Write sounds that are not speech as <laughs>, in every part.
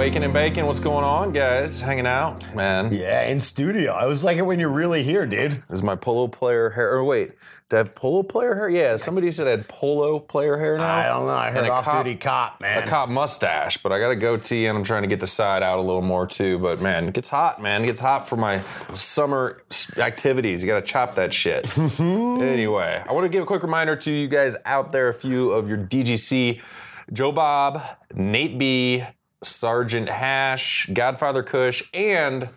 Waking and baking, what's going on, guys? Hanging out, man. Yeah, in studio. I was like it when you're really here, dude. This is my polo player hair. Or wait, did I have polo player hair? Yeah, somebody said I had polo player hair now. I don't know. I heard off-duty cop- cop, man. A cop mustache, but I got a goatee and I'm trying to get the side out a little more too. But man, it gets hot, man. It gets hot for my summer activities. You got to chop that shit. <laughs> anyway, I want to give a quick reminder to you guys out there a few of your DGC Joe Bob, Nate B, Sergeant Hash, Godfather Kush, and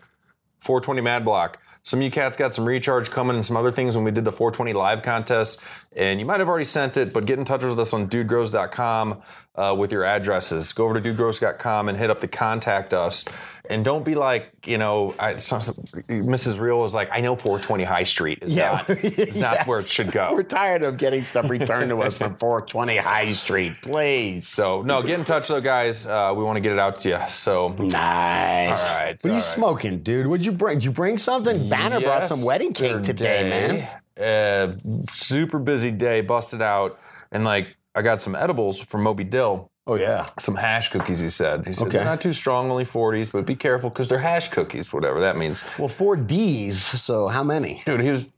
420 Mad Block. Some of you cats got some recharge coming and some other things when we did the 420 live contest. And you might have already sent it, but get in touch with us on dudegrows.com uh, with your addresses. Go over to dudegrows.com and hit up the contact us. And don't be like, you know, I, some, Mrs. Real was like, I know 420 High Street is Yeah. not, is not where it <laughs> should go. We're tired of getting stuff returned to us from <laughs> 420 High Street, please. So, no, get in touch though, guys. Uh, we want to get it out to you. So, Nice. All right, What are you right. smoking, dude? What'd you bring? Did you bring something? Banner brought some wedding cake today, man. man. Uh, super busy day, busted out, and like I got some edibles from Moby Dill. Oh yeah. Some hash cookies, he said. He said Okay. they're not too strong, only 40s, but be careful because they're hash cookies, whatever that means. Well, four D's. So how many? Dude, he was,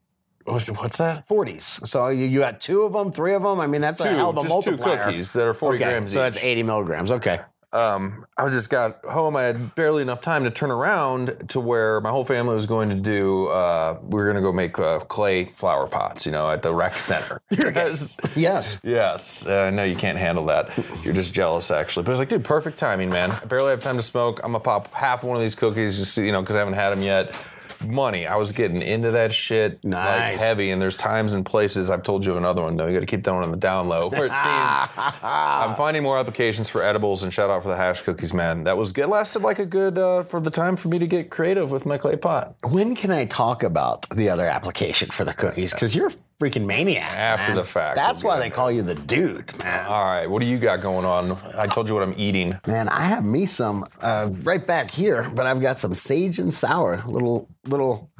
what's, what's that? 40s. So you, you got two of them, three of them. I mean, that's a hell of a just two cookies that are 40 Okay, grams so each. that's 80 milligrams. Okay. Um, I just got home. I had barely enough time to turn around to where my whole family was going to do. Uh, we were going to go make uh, clay flower pots, you know, at the rec center. <laughs> Yes. Yes. Yes, uh, no, you can't handle that. You're just jealous, actually. But it's like, dude, perfect timing, man. I barely have time to smoke. I'm gonna pop half one of these cookies, just you know, because I haven't had them yet. Money, I was getting into that shit like heavy, and there's times and places. I've told you of another one though. You got to keep that one on the down low. Where it seems <laughs> I'm finding more applications for edibles, and shout out for the hash cookies, man. That was it lasted like a good uh, for the time for me to get creative with my clay pot. When can I talk about the other application for the cookies? Because you're freaking maniac. After man. the fact, That's why they call you the dude, man. All right, what do you got going on? I told you what I'm eating. Man, I have me some uh, right back here, but I've got some sage and sour, little little.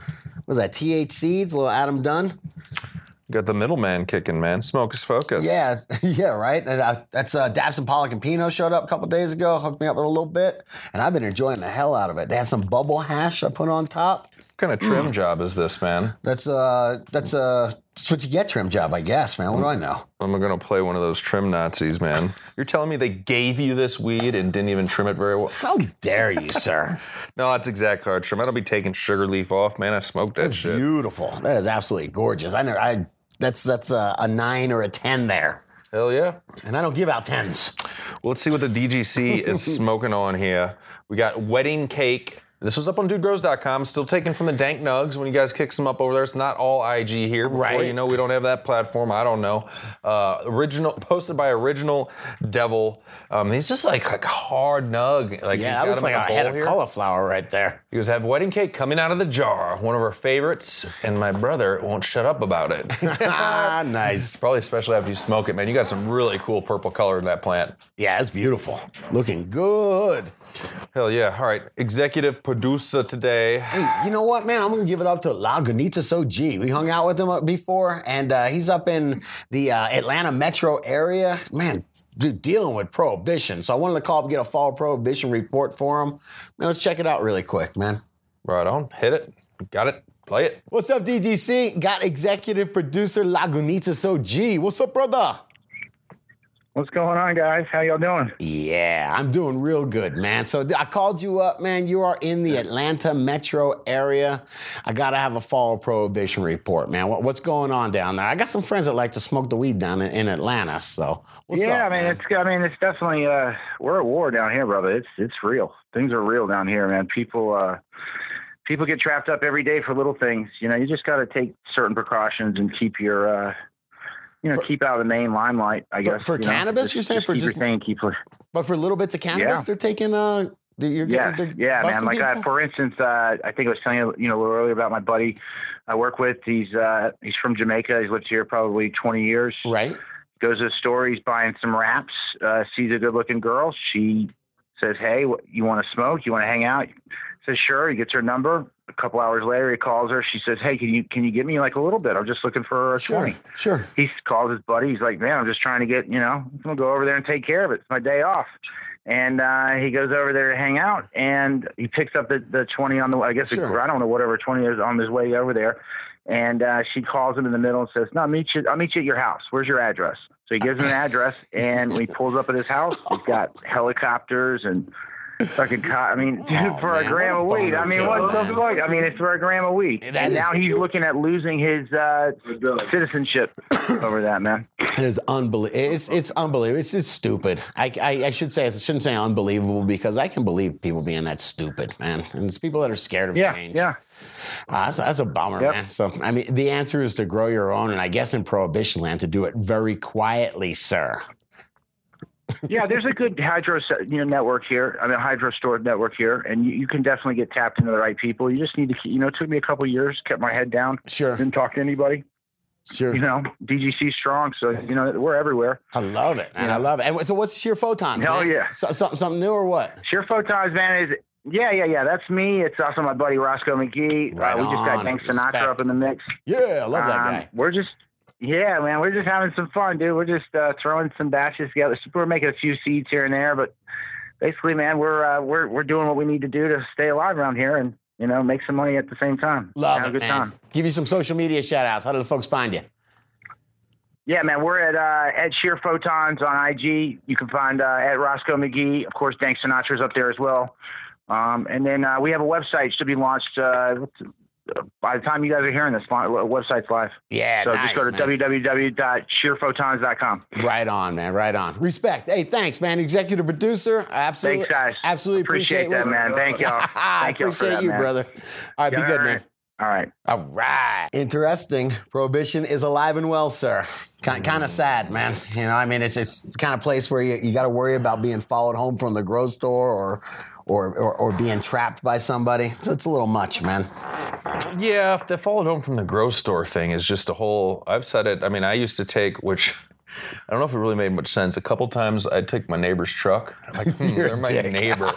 What's that? TH seeds, little Adam Dunn. Got the middleman kicking, man. Smoke is focus. Yeah, <laughs> yeah, right. And, uh, that's uh, Dabs and Pollock and Pino showed up a couple days ago, hooked me up with a little bit, and I've been enjoying the hell out of it. They had some bubble hash I put on top. What kind of trim job is this, man? That's uh, that's uh, that's what you get trim job, I guess, man. What do I know? I'm gonna play one of those trim Nazis, man. <laughs> You're telling me they gave you this weed and didn't even trim it very well? How <laughs> dare you, sir? No, that's exact I trim. I don't be taking sugar leaf off, man. I smoked that That's shit. beautiful. That is absolutely gorgeous. I know. I that's that's a, a nine or a ten there, Hell yeah. and I don't give out tens. Well, let's see what the DGC is <laughs> smoking on here. We got wedding cake. This was up on dudegrows.com. Still taken from the Dank Nugs when you guys kick some up over there. It's not all IG here. Before Right. you know, we don't have that platform. I don't know. Uh, original posted by Original Devil. Um, he's just like, like a hard nug. Like Yeah, that looks him like a head of here. cauliflower right there. He goes, have wedding cake coming out of the jar. One of our favorites, and my brother won't shut up about it. <laughs> ah, nice. Probably especially after you smoke it, man. You got some really cool purple color in that plant. Yeah, it's beautiful. Looking good. Hell yeah. All right. Executive producer today. Hey, you know what, man? I'm gonna give it up to Lagunitas OG. We hung out with him uh, before, and uh, he's up in the uh, Atlanta metro area. Man, dude, dealing with prohibition. So I wanted to call up and get a fall prohibition report for him. Man, let's check it out really quick, man. Right on. Hit it. Got it. Play it. What's up, DGC? Got executive producer Lagunitas OG. What's up, brother? What's going on, guys? How y'all doing? Yeah, I'm doing real good, man. So I called you up, man. You are in the Atlanta metro area. I gotta have a fall prohibition report, man. What, what's going on down there? I got some friends that like to smoke the weed down in, in Atlanta. So what's yeah, up, I mean, man? it's I mean, it's definitely uh, we're at war down here, brother. It's it's real. Things are real down here, man. People uh, people get trapped up every day for little things. You know, you just got to take certain precautions and keep your uh, you know, keep out of the main limelight. I guess for you know. cannabis, you're saying? For keep just- thing, keep. but for little bits of cannabis, Yeah. they're taking uh You're Yeah, getting- yeah, man. Like, uh, people? for instance, uh, I think I was telling you, you know, a little earlier about my buddy I work with. He's uh, he's from Jamaica. He's lived here probably 20 years. right. Goes to a store. He's buying some wraps. Uh, sees a good-looking girl. She says, "Hey, what, you want to smoke? You want to hang out?" Says, "Sure." He gets her number. A couple hours later, he calls her. She says, "Hey, can you can you give me like a little bit? I'm just looking for a Sure, 20." sure. he calls his buddy. He's like, man, I'm just trying to get, you know, I'm gonna go over there and take care of it. It's my day off. And uh, he goes over there to hang out, and he picks up the, the 20 on the, I guess, Sure. I don't know, whatever 20 is on his way over there. And uh, she calls him in the middle and says, no, I'll meet you, I'll meet you at your house. Where's your address? So he gives him an address, and when he pulls up at his house, he's got helicopters and fucking. Co- I mean, Oh, for man, a gram of weed. I mean, Joe, what the fuck? I mean, it's for a gram of weed, That and is- now he's looking at losing his uh, citizenship over that, man. It is unbelievable. It's it's unbelievable. It's it's stupid. I, I I should say I shouldn't say unbelievable because I can believe people being that stupid, man. And it's people that are scared of Yeah, change. yeah. Uh, that's, that's a bummer, Yep. man. So I mean, the answer is to grow your own, and I guess in prohibition land to do it very quietly, sir. Yeah, there's a good hydro you know network here. I mean, hydro store network here, and you, you can definitely get tapped into the right people. You just need to, keep, you know, it took me a couple of years, kept my head down, Sure, didn't talk to anybody. sure. You know, DGC strong, so you know we're everywhere. I love it, man. I love it. And so, what's sheer photons? Hell man? yeah. So, something something new or what? Sheer Photons, man, is yeah, yeah, yeah. That's me. It's also my buddy Roscoe McGee. Right uh, we just on. got Dank Sinatra Respect. up in the mix. Yeah, I love that Um, guy. We're just, yeah, man, we're just having some fun, dude. We're just uh, throwing some batches together. We're making a few seeds here and there, but basically, man, we're uh, we're we're doing what we need to do to stay alive around here and you know make some money at the same time. Love Have it, a good man. time. Give you some social media shout outs. How do the folks find you? Yeah, man, we're at uh, at Sheer Photons on IG. You can find uh, at Roscoe McGee. Of course, Dank Sinatra's up there as well. Um, and then uh, we have a website should be launched uh, by the time you guys are hearing this. Website's live. Yeah, So nice, just go to man. www.sheerphotons.com. Right on, man. Right on. Respect. Hey, thanks, man. Executive producer. Absolutely. Thanks, guys. Absolutely appreciate, Appreciate that, man. Thank y'all. I <laughs> Thank y'all for appreciate that, you, man. brother. All right, be good, man. All right. All right. Interesting. Prohibition is alive and well, sir. Kind, mm. kind of sad, man. You know, I mean, it's it's kind of place where you, you got to worry about being followed home from the grocery store or, or or or being trapped by somebody. So it's a little much, man. Yeah, the followed home from the grocery store thing is just a whole. I've said it. I mean, I used to take, which I don't know if it really made much sense. A couple times I'd take my neighbor's truck. Like, hmm, <laughs> they're my dick. neighbor.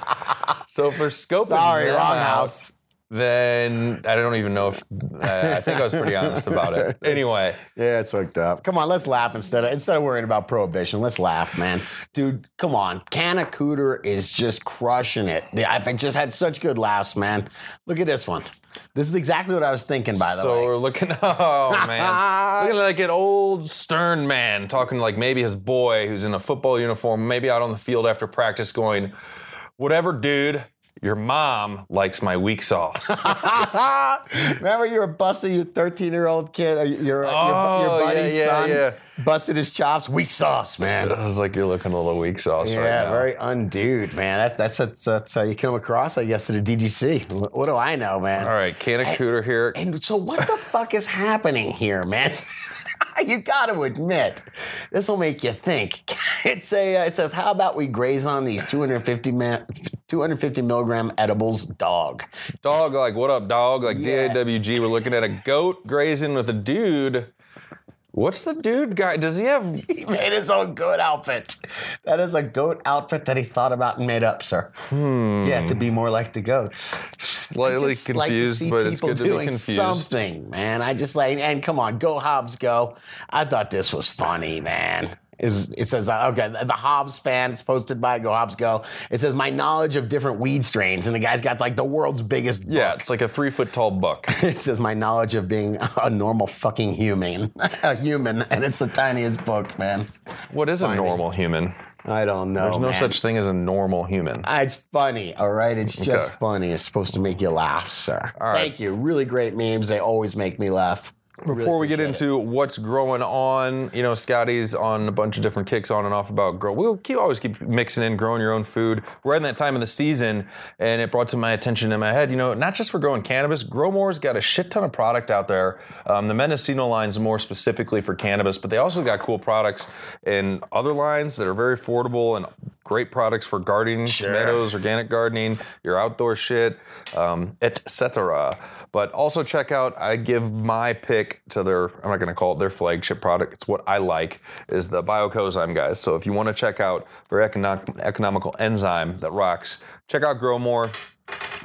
so for scoping Sorry, them wrong out, house. Then I don't even know if I, I think I was pretty honest about it. <laughs> Anyway, Yeah, it's hooked up. Come on, let's laugh instead of instead of worrying about prohibition. Let's laugh, man. Dude, come on. Canna Cooter is just crushing it. I've just had such good laughs, man. Look at this one. This is exactly what I was thinking, by the so way. So we're looking. <laughs> Oh man, <laughs> looking like an old stern man talking to like maybe his boy who's in a football uniform, maybe out on the field after practice, going, "Whatever, dude." Your mom likes my weak sauce. <laughs> Remember you were busting your 13 year old kid, uh, your, your, Oh, your yeah, buddy's yeah, son, yeah. Busted his chops. Weak sauce, man. I was like, "You're looking a little weak sauce right Yeah, very undude, man. That's, that's that's that's how you come across, I guess, at a DGC. What, what do I know, man? All right, Canna Cooter here. And so, what the fuck is happening here, man? <laughs> you got to admit, this will make you think. <laughs> It's a. Uh, it says, "How about we graze on these 250 ma- 250 milligram edibles, dog?" Dog, like, what up, dog? Like Yeah. DAWG, we're looking at a goat grazing with a dude. What's the dude guy? Does he have? <laughs> He made his own goat outfit. That is a goat outfit that he thought about and made up, sir. Hmm. Yeah, to be more like the goats. Slightly I just like to see but it's people good to be doing confused. something, man. I just like, and come on, go Hobbs, go. I thought this was funny, man. Is it says uh, okay? The Hobbs fan. It's posted by Go Hobbs Go. It says my knowledge of different weed strains, and the guy's got like the world's biggest. Yeah, book. it's like a three foot tall buck. <laughs> It says my knowledge of being a normal fucking human, <laughs> a human, and it's the tiniest book, man. What is a normal human? I don't know. There's no man. such thing as a normal human. Ah, It's funny, all right? It's just Okay. funny. It's supposed to make you laugh, sir. All right. Thank you. Really great memes. They always make me laugh. Really Before we get into what's growing on, you know, Scotty's on a bunch of different kicks on and off about grow. We'll keep always keep mixing in growing your own food. We're in that time of the season, and it brought to my attention in my head, you know, not just for growing cannabis. Growmore's got a shit ton of product out there. Um, the Mendocino line's more specifically for cannabis, but they also got cool products in other lines that are very affordable and great products for gardening, tomatoes, organic gardening, your outdoor shit, um, etc. But also check out. I give my pick to their. I'm not going to call it their flagship product. It's what I like is the Biocozyme guys. So if you want to check out very econo- economical enzyme that rocks, check out Grow More.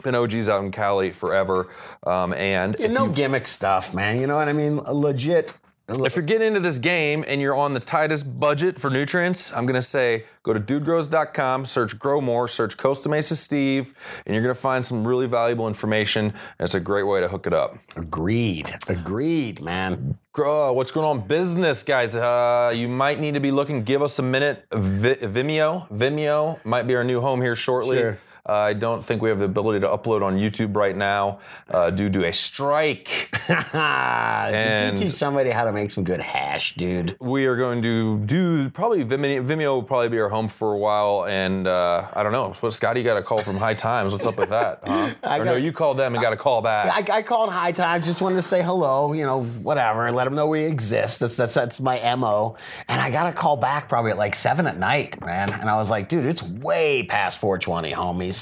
Been OGs out in Cali forever, um, and Yeah, no you- gimmick stuff, man. You know what I mean? Legit. If you're getting into this game and you're on the tightest budget for nutrients, I'm gonna say go to dudegrows.com, search Grow More, search Costa Mesa Steve, and you're gonna find some really valuable information. And it's a great way to hook it up. Agreed. Agreed, man. Grow, what's going on, business guys? Uh, you might need to be looking. Give us a minute. Vi- Vimeo, Vimeo might be our new home here shortly. Sure. Uh, I don't think we have the ability to upload on YouTube right now uh, due to a strike. <laughs> Did you teach somebody how to make some good hash, dude? we are going to do probably Vimeo, Vimeo will probably be our home for a while, and uh, I don't know. What Scotty got a call from High Times? What's up with that? Huh? <laughs> I or no, you called them and got a call back. I, I called High Times, just wanted to say hello, you know, whatever, and let them know we exist. That's that's that's my mo. And I got a call back probably at like seven at night, man. And I was like, dude, it's way past 420, homies.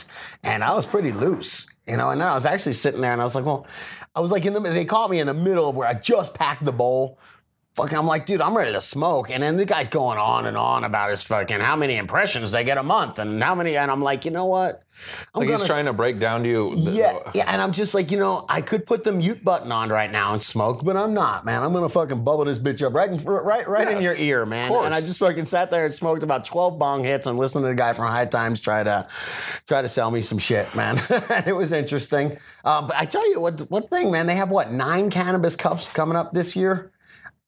And I was pretty loose, you know. And I was actually sitting there, and I was like, well, I was like in the. They caught me in the middle of where I just packed the bowl. Fucking, I'm like, dude, I'm ready to smoke. And then the guy's going on and on about his fucking how many impressions they get a month and how many. And I'm like, you know what? I'm like he's trying to break down to you. the- yeah, yeah, and I'm just like, you know, I could put the mute button on right now and smoke, but I'm not, man. I'm gonna fucking bubble this bitch up right in, right, right in your ear, man. And I just fucking sat there and smoked about 12 bong hits and listened to the guy from High Times try to try to sell me some shit, man. and <laughs> it was interesting. Uh, but I tell you what, what thing, man? They have what nine cannabis cups coming up this year.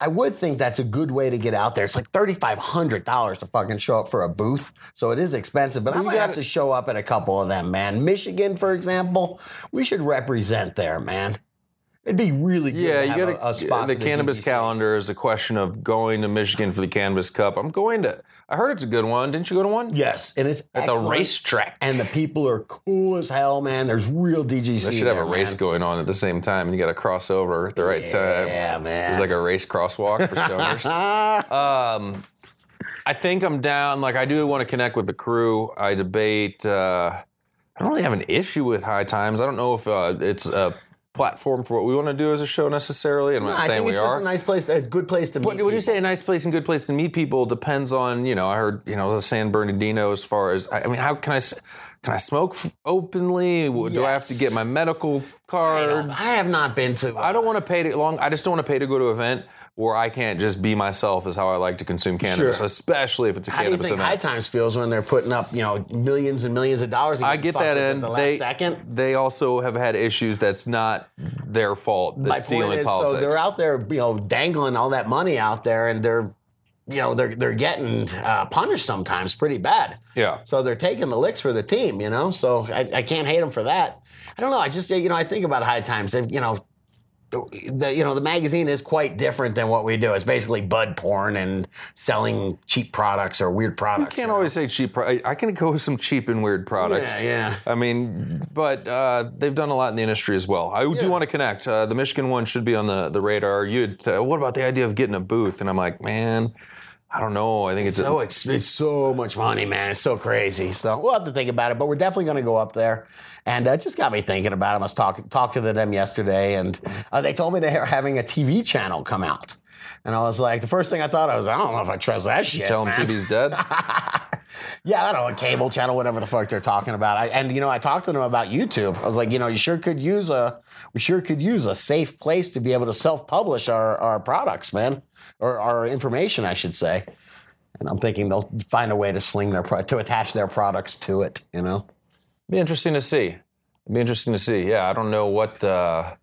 I would think that's a good way to get out there. It's like thirty five hundred dollars to fucking show up for a booth, so it is expensive. But I might have to show up at a couple of them, man. Michigan, for example, we should represent there, man. It'd be really good. Yeah, you got a, a spot. the for cannabis DGC. calendar is a question of going to Michigan for the Cannabis Cup. I'm going to. I heard it's a good one. Didn't you go to one? Yes, and it's At the racetrack. and the people are cool as hell, man. There's real DGC. They should have a race man. going on at the same time, and you got to cross over at the right time. Yeah, man. There's like a race crosswalk for stoners. <laughs> um, I think I'm down. Like I do want to connect with the crew. I debate. Uh, I don't really have an issue with High Times. I don't know if uh, it's a platform for what we want to do as a show necessarily. I'm not I saying think we it's are. just a nice place. A good place to meet. But when you say a nice place and good place to meet people, depends on you know. I heard you know the San Bernardino as far as I I mean, how can I can I smoke openly? Do I have to get my medical card? don't- I have not been to. I don't want to pay to long. I just don't want to pay to go to an event where I can't just be myself. Is how I like to consume cannabis, Sure. especially if it's a How do you cannabis think event. High Times feels when they're putting up, you know, millions and millions of dollars? I get that in. the last They second. they also have had issues that's not their fault. My stealing point is, politics. so they're out there, you know, dangling all that money out there, and they're, you know, they're they're getting uh, punished sometimes pretty bad. yeah. So they're taking the licks for the team, you know. So I, I can't hate them for that. I don't know. I just you know I think about High Times. They've you know. The, you know the magazine is quite different than what we do. It's basically bud porn and selling cheap products or weird products. You can't know? always say cheap. pro- I can go with some cheap and weird products. Yeah, yeah. I mean, but uh, they've done a lot in the industry as well. I do want to connect. Uh, the Michigan one should be on the, the radar. You, uh, what about the idea of getting a booth? And I'm like, man, I don't know. I think it's, so a, it's, it's so much money, man. It's so crazy. So we'll have to think about it, but we're definitely going to go up there. And uh, it just got me thinking about it. I was talking talking to them yesterday, and uh, they told me they are having a TV channel come out. And I was like, the first thing I thought I was, I don't know if I trust that shit. tell them man. TV's dead. <laughs> Yeah, I don't know, a cable channel, whatever the fuck they're talking about. I, and you know, I talked to them about YouTube. I was like, you know, you sure could use a, we sure could use a safe place to be able to self-publish our, our products, man, or our information, I should say. And I'm thinking they'll find a way to sling their pro- to attach their products to it. You know, be interesting to see. Be interesting to see. Yeah, I don't know what. Uh,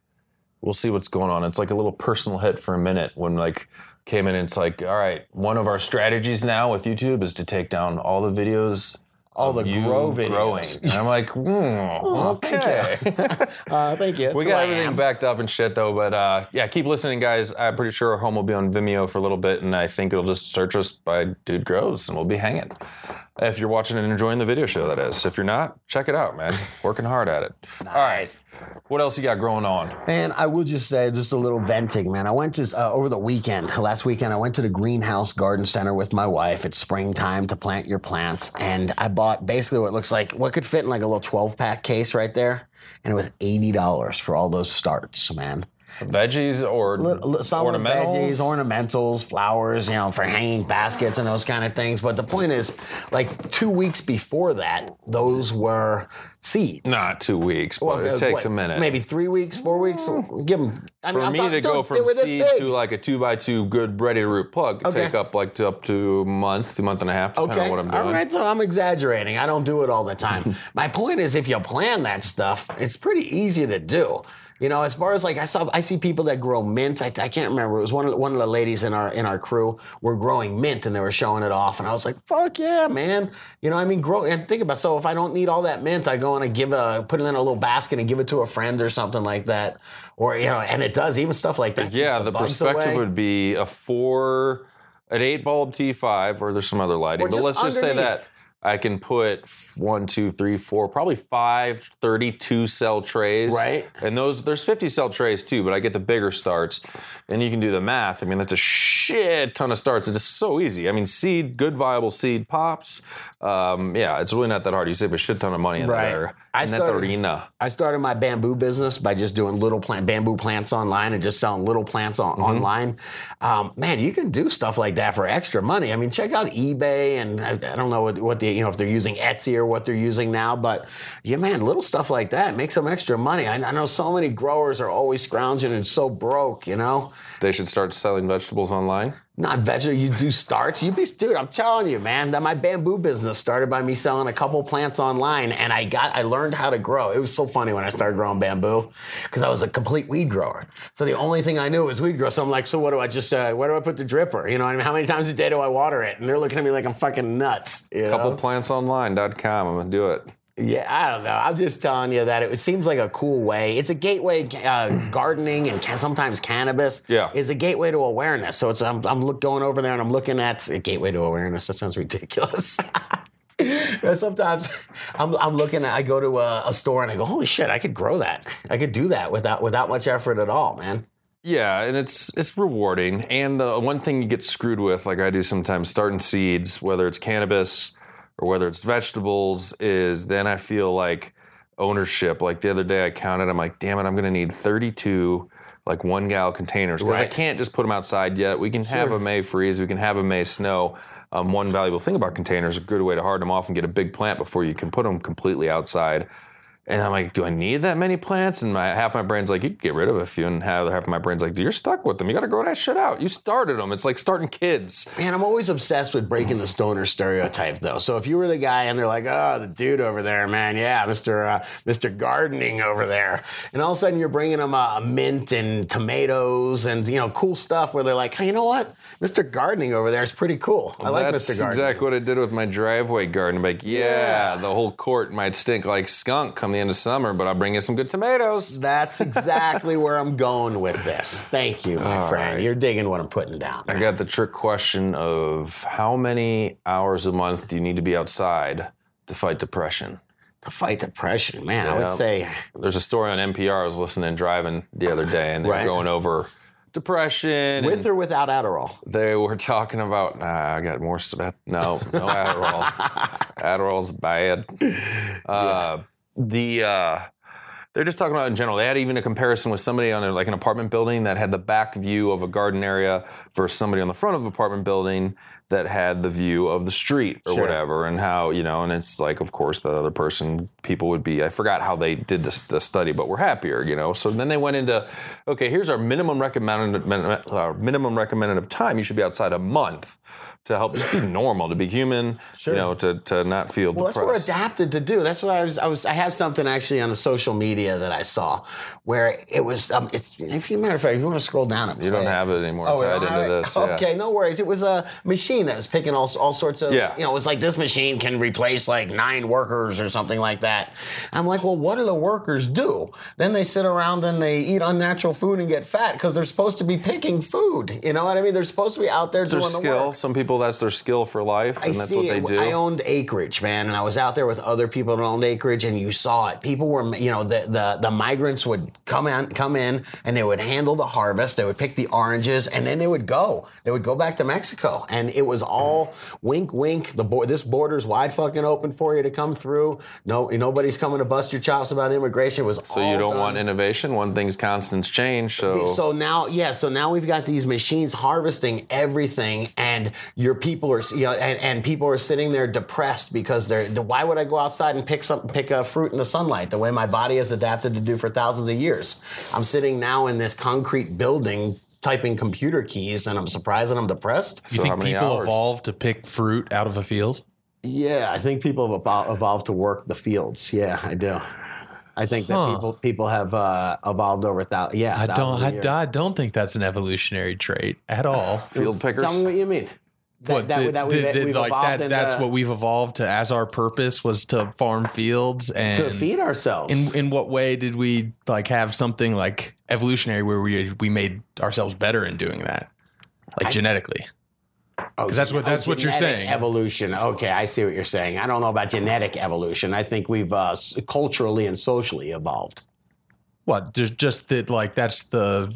we'll see what's going on. It's like a little personal hit for a minute when like came in. and It's like, all right, one of our strategies now with YouTube is to take down all the videos. All the grow videos. growing. And I'm like, hmm, Oh, thank okay. you. <laughs> <laughs> uh, thank you. We got everything backed up and shit though, but uh, yeah, keep listening, guys. I'm pretty sure our home will be on Vimeo for a little bit, and I think it'll just search us by Dude Grows, and we'll be hanging. If you're watching and enjoying the video show, that is. If you're not, check it out, man. <laughs> Working hard at it. All right. What else you got growing on? And I will just say, just a little venting, man. I went to uh, over the weekend, last weekend. I went to the greenhouse garden center with my wife. It's springtime to plant your plants, and I bought basically what looks like what could fit in like a little twelve pack case right there, and it was eighty dollars for all those starts, man. Veggies or Li- Some ornamentals? veggies, ornamentals, flowers, you know, for hanging baskets and those kind of things. But the point is, like two weeks before that, those were seeds. Not two weeks, but Well, it takes what, a minute. Maybe three weeks, four weeks. Mm. Give them. I For I'm me talking- to go from they were this seeds to like a two by two good ready to root plug Okay. take up like to up to a month, a month and a half, depending Okay. on what I'm doing. All right. So I'm exaggerating. I don't do it all the time. <laughs> My point is, if you plan that stuff, it's pretty easy to do. You know, as far as like I saw, I see people that grow mint. I, I can't remember. It was one of the, one of the ladies in our in our crew were growing mint, and they were showing it off, and I was like, "Fuck yeah, man!" You know, I mean, grow and think about. So if I don't need all that mint, I go and I give a put it in a little basket and give it to a friend or something like that, or you know, and it does even stuff like that. Yeah, keeps the perspective away. would be a four, an eight bulb T5, or there's some other lighting. But let's just say that I can put one, two, three, four, probably five 32 cell trays. Right. And those, there's 50 cell trays too, but I get the bigger starts. And you can do the math. I mean, that's a shit ton of starts. It's just so easy. I mean, seed, good viable seed pops. Um, yeah, it's really not that hard. You save a shit ton of money in Right. there. I started- arena. I started my bamboo business by just doing little plant bamboo plants online and just selling little plants on, Mm-hmm. online. Um, man, you can do stuff like that for extra money. I mean, check out eBay and I, I don't know what, what the you know if they're using Etsy or what they're using now, but yeah, man, little stuff like that makes some extra money. I, I know so many growers are always scrounging and so broke, you know. They should start selling vegetables online. Not vegetable. You do starts. You be, dude. I'm telling you, man. That my bamboo business started by me selling a couple plants online, and I got, I learned how to grow. It was so funny when I started growing bamboo, because I was a complete weed grower. So the only thing I knew was weed grow. So I'm like, so what do I just, uh, where do I put the dripper? You know, what I mean, how many times a day do I water it? And they're looking at me like I'm fucking nuts. You know? Coupleplants.online.com. I'm gonna do it. Yeah, I don't know. I'm just telling you that it seems like a cool way. It's a gateway. Uh, <clears throat> gardening and ca- sometimes cannabis Yeah. is a gateway to awareness. So it's I'm, I'm look, going over there and I'm looking at a gateway to awareness. That sounds ridiculous. <laughs> Sometimes I'm, I'm looking at I go to a, a store and I go, holy shit, I could grow that. I could do that without without much effort at all, man. Yeah, and it's it's rewarding. And the one thing you get screwed with, like I do sometimes, starting seeds, whether it's cannabis or whether it's vegetables, is then I feel like ownership. Like the other day, I counted. I'm like, damn it, I'm going to need 32 like one gal containers because I can't just put them outside yet. We can have a May freeze, we can have a May snow. Um, one valuable thing about containers, is a good way to harden them off and get a big plant before you can put them completely outside. And I'm like, do I need that many plants? And my half my brain's like, you get rid of a few, and half, half of my brain's like, you're stuck with them. You got to grow that shit out. You started them. It's like starting kids. Man, I'm always obsessed with breaking the stoner stereotype, though. So if you were the guy and they're like, "Oh, the dude over there, man, yeah, Mister uh, Mister Gardening over there," and all of a sudden you're bringing them uh, mint and tomatoes and you know cool stuff, where they're like, "Hey, you know what, Mister Gardening over there is pretty cool. I like Mister Gardening." That's exactly what I did with my driveway garden. Like, yeah, Yeah. the whole court might stink like skunk come the end of summer, but I'll bring you some good tomatoes. That's exactly where I'm going with this. Thank you, my All friend. right. You're digging what I'm putting down. I got the trick question of how many hours a month do you need to be outside to fight depression? to fight depression, man. I would say There's a story on NPR I was listening driving the other day, and they Right. going over depression. with or without Adderall. they were talking about, nah, I got more stuff. No, no Adderall. <laughs> Adderall's bad. Uh, The uh, they're just talking about in general. They had even a comparison with somebody on a, like an apartment building that had the back view of a garden area versus somebody on the front of an apartment building that had the view of the street or Sure. whatever, and how you know, and it's like, of course, the other person, people would be. I forgot how they did this the study, but we're happier, you know. So then they went into, okay, here's our minimum recommended uh, minimum recommended of time. You should be outside a month to help just be <laughs> normal, to be human, Sure. you know, to to not feel Well, that's what we're adapted to do. That's what I was. I was. I have something actually on the social media that I saw, where it was. Um, it's, if you matter of fact, if you want to scroll down, and You don't it. have it anymore. Oh, we tied don't into have it? this. yeah. Okay, no worries. It was a machine that was picking all, all sorts of. Yeah. You know, it was like this machine can replace like nine workers or something like that. I'm like, well, what do the workers do? Then they sit around and they eat unnatural food and get fat because they're supposed to be picking food. You know what I mean? They're supposed to be out there their doing the skill. work. Some people people that's their skill for life, and I that's see what they it. do. I owned acreage, man, and I was out there with other people that owned acreage, and you saw it. People were, you know, the the, the migrants would come in, come in, and they would handle the harvest. They would pick the oranges, and then they would go. They would go back to Mexico, and it was all wink, wink. The bo- this border's wide fucking open for you to come through. No, nobody's coming to bust your chops about immigration. It was all. so you don't want innovation. One thing's constant change. So, so now, yeah, so now we've got these machines harvesting everything, and your people are, you know, and, and people are sitting there depressed because they're. Why would I go outside and pick some, pick a fruit in the sunlight the way my body has adapted to do for thousands of years? I'm sitting now in this concrete building. Typing computer keys, and I'm surprised that I'm depressed. You So think people hours? evolved to pick fruit out of a field? Yeah, I think people have evol- evolved to work the fields. Yeah, I do. I think that Huh. people people have uh, evolved over thou- yeah. I don't. thousands I. I don't think that's an evolutionary trait at all. field pickers. Tell me what you mean. That, What, that, the- that we've, the- like that, that's what we've evolved to as our purpose was to farm fields and to feed ourselves. in in what way did we like have something like evolutionary where we we made ourselves better in doing that like genetically Because that's what- that's what you're saying. Evolution. Okay, I see what you're saying. I don't know about genetic evolution. I think we've uh, culturally and socially evolved. what just that like that's the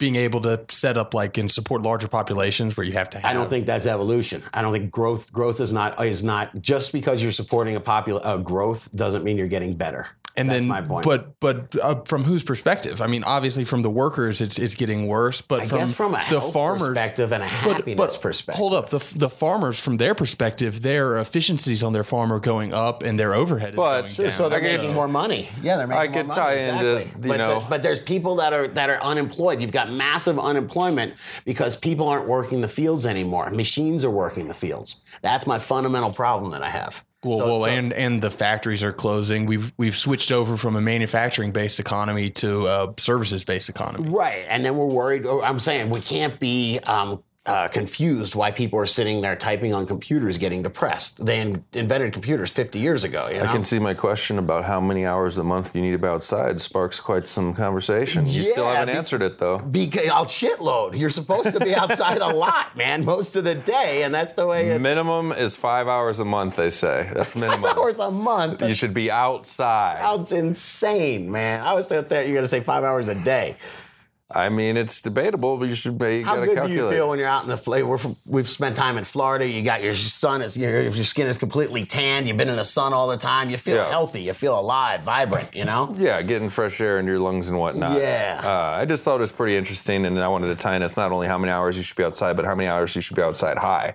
being able to set up like and support larger populations where you have to have I don't think that's evolution. I don't think growth growth is not is not just because you're supporting a popular uh, growth doesn't mean you're getting better. And That's then my point. but but uh, from whose perspective i mean obviously from the workers it's it's getting worse but I from, guess from a the farmers perspective and a but- happiness but perspective. hold up the the farmers from their perspective their efficiencies on their farm are going up and their overhead is But- going Sure, down So they're I could- making more money. Yeah, they're making I more could money. tie exactly. into, you but, know- the- but there's people that are that are unemployed. You've got massive unemployment because people aren't working the fields anymore. Machines are working the fields. That's my fundamental problem that I have. Well, So- well, so- and and the factories are closing. We've we've switched over from a manufacturing based economy to a services based economy. Right. And then we're worried. I'm saying we can't be um, uh, confused why people are sitting there typing on computers getting depressed. They in- invented computers 50 years ago. You know? I can see my question about how many hours a month you need to be outside sparks quite some conversation. You still haven't be- answered it though. Because I'll shitload. You're supposed to be outside a <laughs> lot, man, most of the day, and that's the way it's Minimum is five hours a month. They say that's minimum. five hours a month. you should be outside. Sounds insane, man. I was thinking that you're gonna say five hours a day. I mean, it's debatable, but you should. You How good calculate. do you feel when you're out in the fl- we're from, We've spent time in Florida. You got your sun is your, your skin is completely tanned. You've been in the sun all the time. You feel Yeah. healthy. You feel alive, vibrant. You know. Yeah, getting fresh air into your lungs and whatnot. Yeah. Uh, I just thought it was pretty interesting, and I wanted to tie in. It's not only how many hours you should be outside, but how many hours you should be outside high,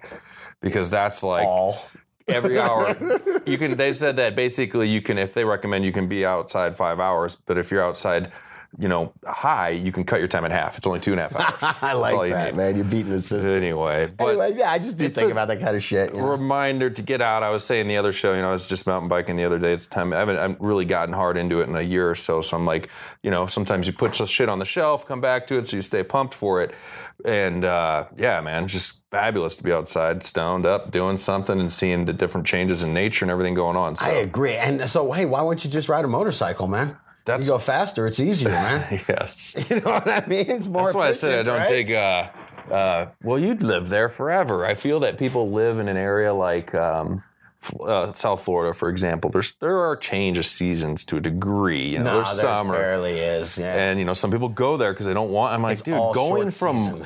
because that's like All. every <laughs> hour you can. They said that basically you can, if they recommend, you can be outside five hours, but if you're outside, you know, high, you can cut your time in half. It's only two and a half <laughs> hours. I like that, need. man. You're beating the system. Anyway, but anyway, yeah, I just do think about that kind of shit. you know? reminder to get out. I was saying the other show, you know, I was just mountain biking the other day. It's time. I haven't, I haven't really gotten hard into it in a year or so. So I'm like, you know, sometimes you put some shit on the shelf, come back to it, so you stay pumped for it. And uh, yeah, man, just fabulous to be outside, stoned up, doing something, and seeing the different changes in nature and everything going on. So I agree. And so, hey, why won't you just ride a motorcycle, man? That's- you go faster. It's easier, <laughs> man. yes, <laughs> you know what I mean? It's more. that's why I said I don't right? dig. Uh, uh, well, you'd live there forever. I feel that people live in an area like. Um, uh, South Florida, for example, there's there are change of seasons to a degree. You know, No, there's there summer, barely is. Yeah. and you know some people go there because they don't want. I'm like, It's dude, going from season.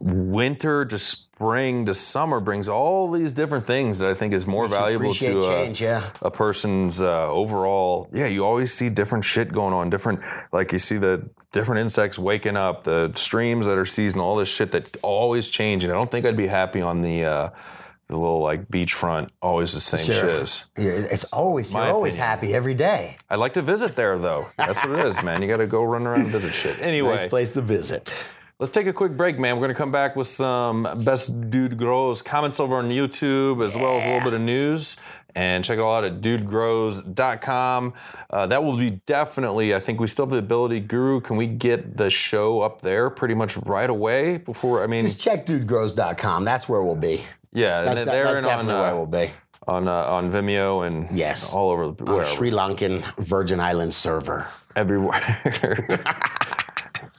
winter to spring to summer brings all these different things that I think is more Makes valuable to a, change, yeah. a person's uh, overall. Yeah, you always see different shit going on. Different, like you see the different insects waking up, the streams that are seasonal, all this shit that always changing. I don't think I'd be happy on the. Uh, the little like beachfront, always the same Sure. shiz. Yeah, it's always My you're always opinion. happy every day. I'd like to visit there though. That's what it is, man. You got to go run around and visit shit. Anyway, Nice place to visit. Let's take a quick break, man. We're going to come back with some Best Dude Grows comments over on YouTube, as well as a little bit of news. And check it all out at dudegrows.com. Uh, that will be definitely, I think we still have the ability. Guru, can we get the show up there pretty much right away before? I mean, Just check dudegrows.com. That's where we'll be. yeah, That's, and de- that's in definitely on, where uh, we'll be. on, uh, on Vimeo and Yes. all over the On. Sri Lankan Virgin Islands server. everywhere. <laughs>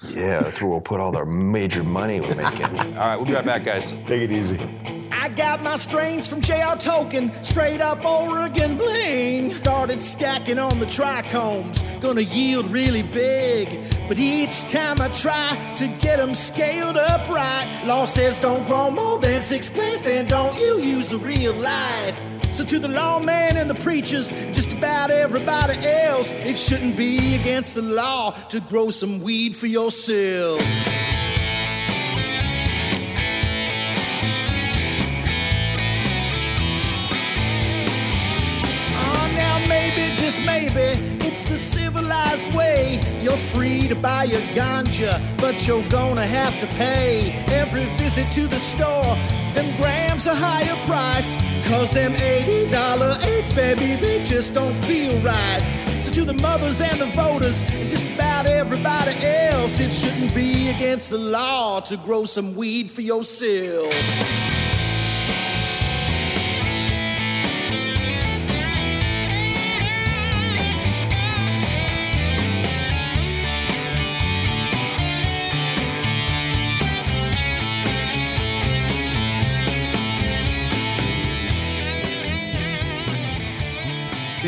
yeah, that's where we'll put all our major money we're making. All right, we'll be right back, guys. Take it easy. I got my strains from JR Token, straight up Oregon bling. Started stacking on the trichomes, gonna yield really big. But each time I try to get them scaled up right, law says don't grow more than six plants and don't you use a real light. So to the lawman and the preachers, just about everybody else, it shouldn't be against the law to grow some weed for yourself. Maybe, it's the civilized way. You're free to buy your ganja, but you're gonna have to pay every visit to the store. Them grams are higher priced, cause them $80 eights, baby, they just don't feel right. So to the mothers and the voters, and just about everybody else, it shouldn't be against the law to grow some weed for yourself.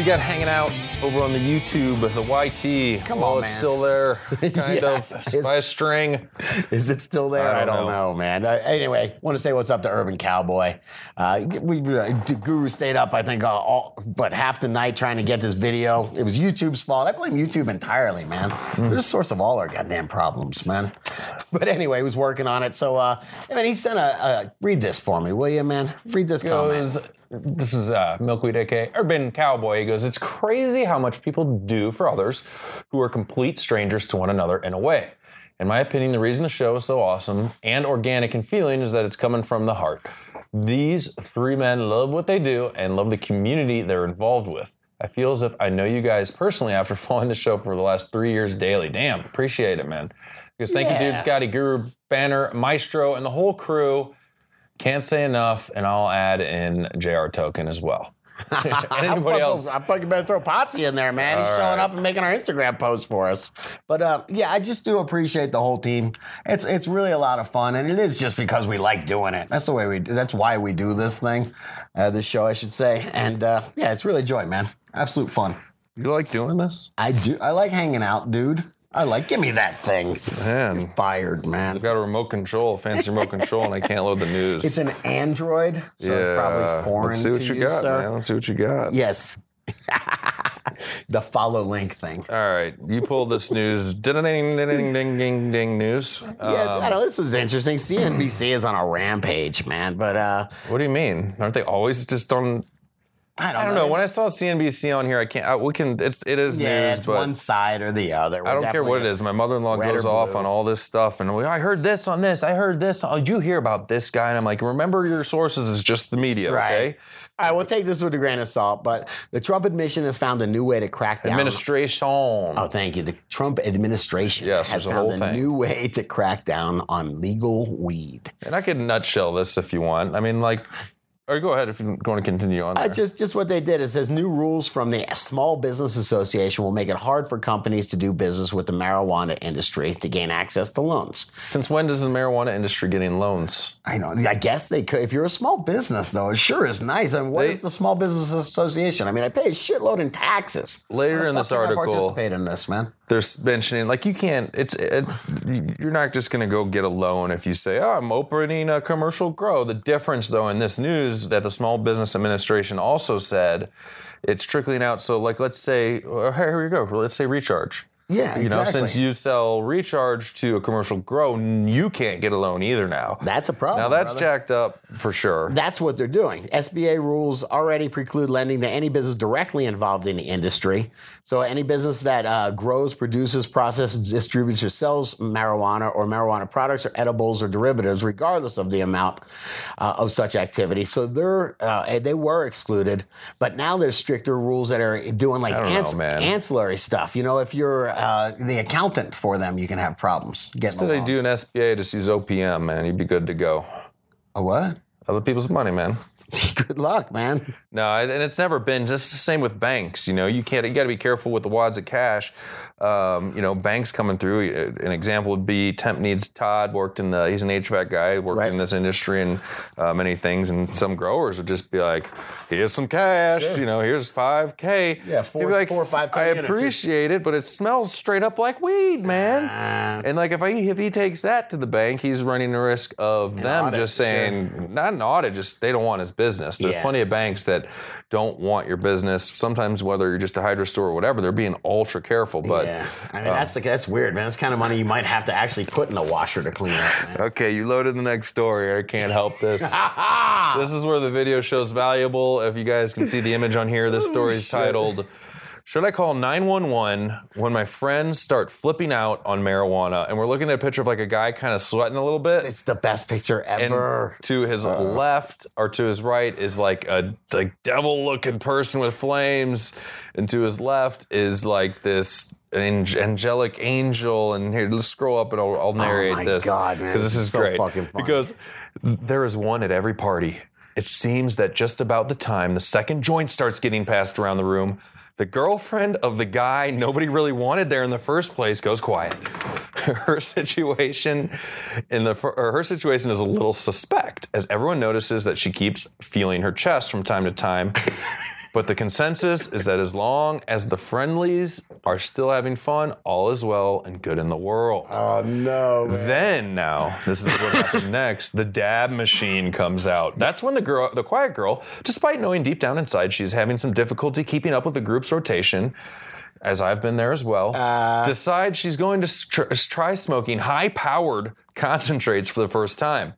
You got hanging out over on the YouTube, the YT. Come oh, on, it's man. still there, <laughs> kind Yeah, of it's- by a string. Is it still there? I I don't don't, know. know. man. Uh, anyway, want to say what's up to Urban Cowboy. Uh, we uh, Guru stayed up, I think, uh, all, but half the night trying to get this video. It was YouTube's fault. I blame YouTube entirely, man. They're the source of all our goddamn problems, man. But anyway, he was working on it. So, uh, I mean, he sent a, uh, read this for me, will you, man? Read this comment. This is uh, Milkweed aka Urban Cowboy. He goes, it's crazy how much people do for others who are complete strangers to one another in a way. In my opinion, the reason the show is so awesome and organic in feeling is that it's coming from the heart. These three men love what they do and love the community they're involved with. I feel as if I know you guys personally after <laughs> following the show for the last three years daily. Damn, appreciate it, man. Because thank you, dude, Scotty, Guru, Banner, Maestro, and the whole crew. Can't say enough, and I'll add in JR Token as well. <laughs> <laughs> anybody else? I fucking better throw Potsy in there, man. He's All showing right. up and making our Instagram post for us. But uh, yeah, I just do appreciate the whole team. It's it's really a lot of fun, and it is just because we like doing it. That's the way we. do That's why we do this thing, uh, this show, I should say. And uh, yeah, it's really joy, man. Absolute fun. You like doing this? I do. I like hanging out, dude. I like. Give me that thing. Man, Fired, man. I've got a remote control, a fancy remote control, and I can't load the news. It's an Android, so it's probably foreign Let's see what to you you, got, sir. man. Let's see what you got. Yes. <laughs> the follow link thing. All right, you pulled this news. Ding ding ding ding ding news. Yeah, Um, I know this is interesting. CNBC is on a rampage, man. But uh, what do you mean? Aren't they always just on? I don't, I don't know. When I saw CNBC on here, I can't. I, we can. It's it is yeah, news, it's but one side or the other. I don't care what it is. My mother-in-law goes off on all this stuff, and we, I heard this on this. I heard this. Oh, did you hear about this guy? And I'm like, remember your sources is just the media, Right. okay? All right, we'll take this with a grain of salt. But the Trump administration has found a new way to crack down. Administration. Oh, thank you. The Trump administration Yes, has a found whole a new way to crack down on legal weed. And I could nutshell this if you want. I mean, like, or go ahead if you want to continue on. Uh, just, just what they did. It says new rules from the Small Business Association will make it hard for companies to do business with the marijuana industry to gain access to loans. Since when does the marijuana industry get in loans? I know. I guess they could. If you're a small business, though, it sure is nice. I mean, what They- is the Small Business Association? I mean, I pay a shitload in taxes. Later in this I article- participate in this, man. They're mentioning like you can't. It's it, you're not just going to go get a loan if you say, "Oh, I'm opening a commercial grow." The difference, though, in this news that the Small Business Administration also said it's trickling out. So, like, let's say, oh, here we go. Let's say recharge. Yeah, You know, since you sell recharge to a commercial grow, you can't get a loan either now. That's a problem. now that's brother. jacked up for sure. That's what they're doing. SBA rules already preclude lending to any business directly involved in the industry. So any business that uh, grows, produces, processes, distributes, or sells marijuana or marijuana products or edibles or derivatives, regardless of the amount uh, of such activity. So they're uh, they were excluded, but now there's stricter rules that are doing like don't know, ancillary stuff. You know, if you're uh, the accountant for them, you can have problems getting Instead, they do an SBA, just use OPM, man. You'd be good to go. A what? Other people's money, man. <laughs> Good luck, man. No, and it's never been just the same with banks. You know, you can't. You got to be careful with the wads of cash. Um, you know, banks coming through. An example would be Temp Needs Todd worked in the. He's an HVAC guy, worked Right. in this industry and uh, many things. And some growers would just be like, "Here's some cash. Sure. You know, here's five k. Yeah, four- four or five I appreciate it, but it smells straight up like weed, man. Uh, And like if I if he takes that to the bank, he's running the risk of them audit, just sure. saying not an audit, just they don't want his business. There's Yeah. plenty of banks that don't want your business. Sometimes whether you're just a hydro store or whatever, they're being ultra careful. But yeah, I mean oh. that's the, that's weird, man. That's kind of money you might have to actually put in the washer to clean up. Man. okay, you loaded the next story. I can't help this. <laughs> this is where the video shows valuable. If you guys can see the image on here, this oh, story is titled. Should I call 911 when my friends start flipping out on marijuana? And we're looking at a picture of like a guy kind of sweating a little bit. It's the best picture and ever. to his uh. left or to his right is like a like devil looking person with flames and to his left is like this angelic angel and here let's scroll up and i'll, I'll oh narrate Oh my this God, man, this this is so great fucking because there is one at every party it seems that just about the time the second joint starts getting passed around the room the girlfriend of the guy nobody really wanted there in the first place goes quiet. <laughs> Her situation in the or her situation is a little suspect as everyone notices that she keeps feeling her chest from time to time. <laughs> But the consensus is that as long as the friendlies are still having fun, all is well and good in the world. Oh no, man. Then now, this is what happened <laughs> next. The dab machine comes out. That's when the girl, the quiet girl, despite knowing deep down inside she's having some difficulty keeping up with the group's rotation, as I've been there as well, uh, decides she's going to tr- try smoking high-powered concentrates for the first time.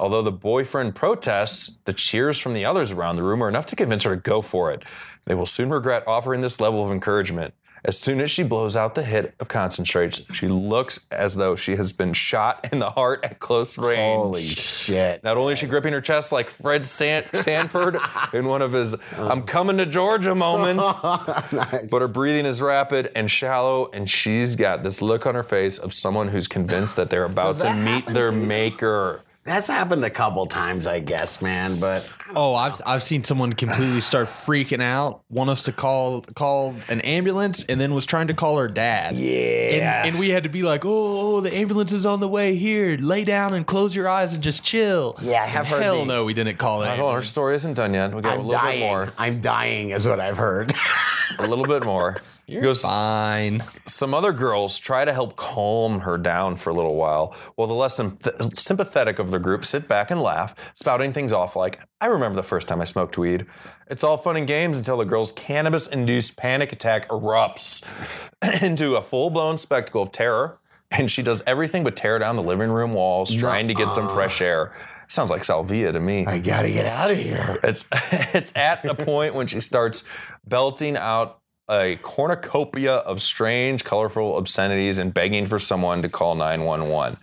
Although the boyfriend protests, the cheers from the others around the room are enough to convince her to go for it. They will soon regret offering this level of encouragement. As soon as she blows out the hit of concentrates, she looks as though she has been shot in the heart at close range. Holy shit. Not only is she gripping her chest like Fred San- <laughs> Sanford in one of his I'm coming to Georgia moments, <laughs> Nice. but her breathing is rapid and shallow, and she's got this look on her face of someone who's convinced that they're about Does to that meet happen their to you? maker. That's happened a couple times, I guess, man. But Oh, I've I've seen someone completely start freaking out, want us to call call an ambulance, and then was trying to call her dad. yeah, And, and we had to be like, oh, oh, oh, the ambulance is on the way here. Lay down and close your eyes and just chill. Yeah, I have heard Hell the- no, we didn't call it. Hold on, her story isn't done yet. We got a I'm little dying. bit more. I'm dying, is what I've heard. <laughs> A little bit more. <laughs> He goes, Fine. some other girls try to help calm her down for a little while, while the less sympath- sympathetic of the group sit back and laugh, spouting things off like, I remember the first time I smoked weed. It's all fun and games until the girl's cannabis induced panic attack erupts <clears throat> into a full blown spectacle of terror, and she does everything but tear down the living room walls trying to get some fresh air. Sounds like Salvia to me. I gotta get out of here. It's <laughs> it's at the point when she starts belting out a cornucopia of strange, colorful obscenities and begging for someone to call 911.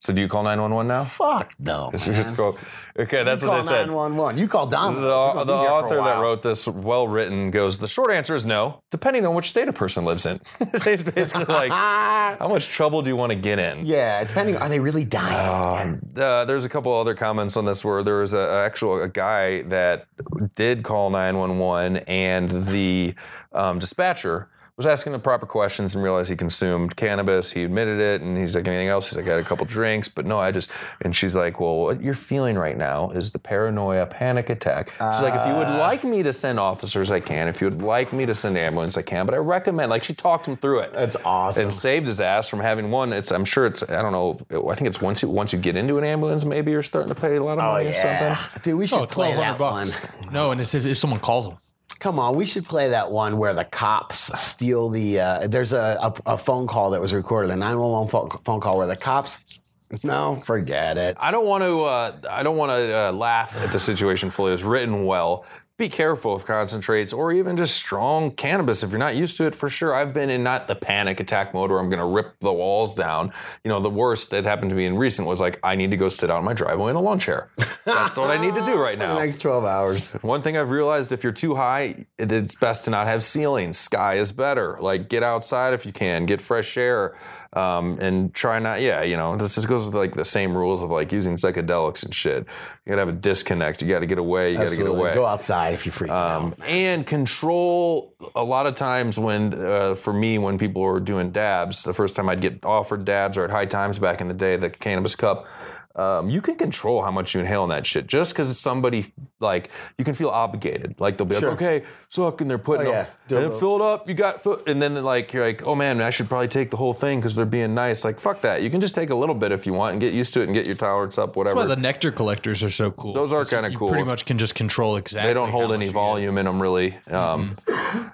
So do you call 911 now? Fuck no. <laughs> Just go. Okay, that's You what call they said. 911. You call The, Domino's. The be here for a author that wrote this, well written, goes. The short answer is no, depending on which state a person lives in. <laughs> it's basically <laughs> like, how much trouble do you want to get in? Yeah, depending. Are they really dying? Um, uh, there's a couple other comments on this where there was a, a actual a guy that did call 911 and the um, dispatcher was asking the proper questions and realized he consumed cannabis. He admitted it and he's like, anything else? He's like, I had a couple drinks, but no, I just, and she's like, well, what you're feeling right now is the paranoia panic attack. She's like, if you would ah. like me to send officers, I can. If you would like me to send ambulance, I can, but I recommend, like she talked him through it That's awesome. and saved his ass from having one. It's I'm sure it's I don't know. I think it's once you once you get into an ambulance, maybe you're starting to pay a lot of oh money or yeah, something. dude. We oh, should Oh, play twelve hundred that bucks. one. No, and it's if, if someone calls them. Come on, we should play that one where the cops steal the. Uh, there's a, a, a phone call that was recorded, a 911 phone, phone call where the cops. No, forget it. I don't want to. Uh, I don't want to uh, laugh at the situation fully. It's written well. Be careful of concentrates or even just strong cannabis if you're not used to it. For sure, I've been in not the panic attack mode where I'm going to rip the walls down. You know, the worst that happened to me in recent was like I need to go sit out in my driveway in a lawn chair. That's what I need to do right <laughs> now. the next 12 hours. One thing I've realized if you're too high, it's best to not have ceilings. Sky is better. Like get outside if you can, get fresh air. Um, and try not, yeah, you know, this just goes with like the same rules of like using psychedelics and shit. You gotta have a disconnect. You gotta get away. You gotta get away. Go outside if you freak Um, out. and control a lot of times when uh, for me when people were doing dabs the first time i'd get offered dabs or at high times back in the day the cannabis cup um, you can control how much you inhale in that shit just because somebody like you can feel obligated like they'll be Sure. like okay suck and they're putting Oh, them yeah. and then fill it up you got foot and then like you're like oh man i should probably take the whole thing because they're being nice like fuck that you can just take a little bit if you want and get used to it and get your tolerance up whatever That's why the nectar collectors are so cool. Those are kinda cool. Pretty much can just control exactly. they don't hold any much you get. volume in them really um,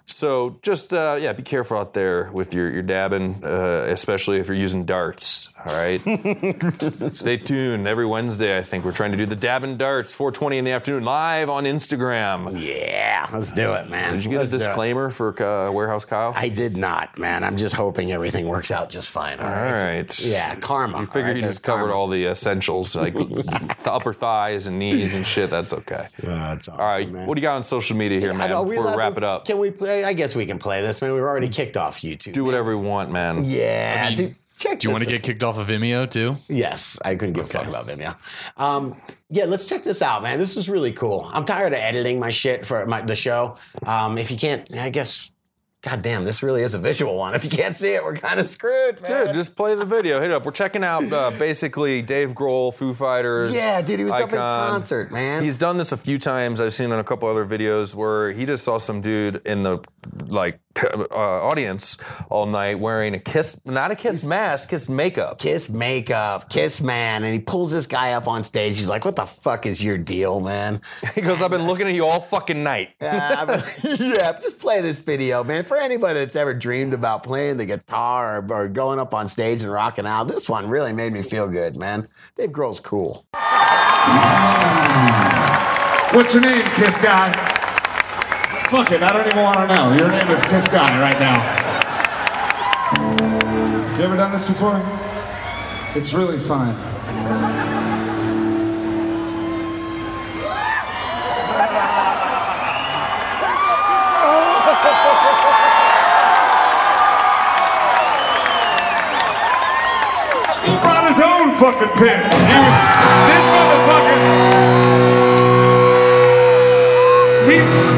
so just uh, yeah be careful out there with your, your dabbing uh, especially if you're using darts all right <laughs> stay tuned every wednesday i think we're trying to do the dab and darts 420 in the afternoon live on instagram Yeah, let's do it, man. did you get Let's a disclaimer for uh, warehouse kyle I did not, man. I'm just hoping everything works out just fine. All all right. right Yeah, karma. you figured you just covered all the essentials like the upper thighs and knees and shit that's okay Yeah, that's awesome, all right man. what do you got on social media here I man before we wrap it up Can we play? I guess we can play this, man. We've already kicked off YouTube. do whatever we want man Yeah, I mean, check. Do you want to get kicked off of Vimeo too? Yes, I couldn't give a fuck about Vimeo. Um, yeah, let's check this out, man. This is really cool. I'm tired of editing my shit for my, the show. Um, if you can't, I guess. God damn, this really is a visual one. If you can't see it, we're kind of screwed, man. Dude, just play the video. Hit it up. We're checking out uh, <laughs> basically Dave Grohl, Foo Fighters. yeah, dude, he was up in Icon. concert, man. He's done this a few times. I've seen in a couple other videos where he just saw some dude in the like uh, audience all night wearing a kiss, not a kiss mask, kiss makeup. Kiss makeup, Kiss man, and he pulls this guy up on stage. He's like, "What the fuck is your deal, man?" <laughs> He goes, "I've been looking at you all fucking night." But- <laughs> yeah, just play this video, man. For anybody that's ever dreamed about playing the guitar or, or going up on stage and rocking out, this one really made me feel good, man. Dave Grohl's cool. What's your name, Kiss Guy? Fuck it, I don't even want to know. Your name is Kiss Guy right now. You ever done this before? It's really fun. brought his own fucking pen. He was this motherfucker. He's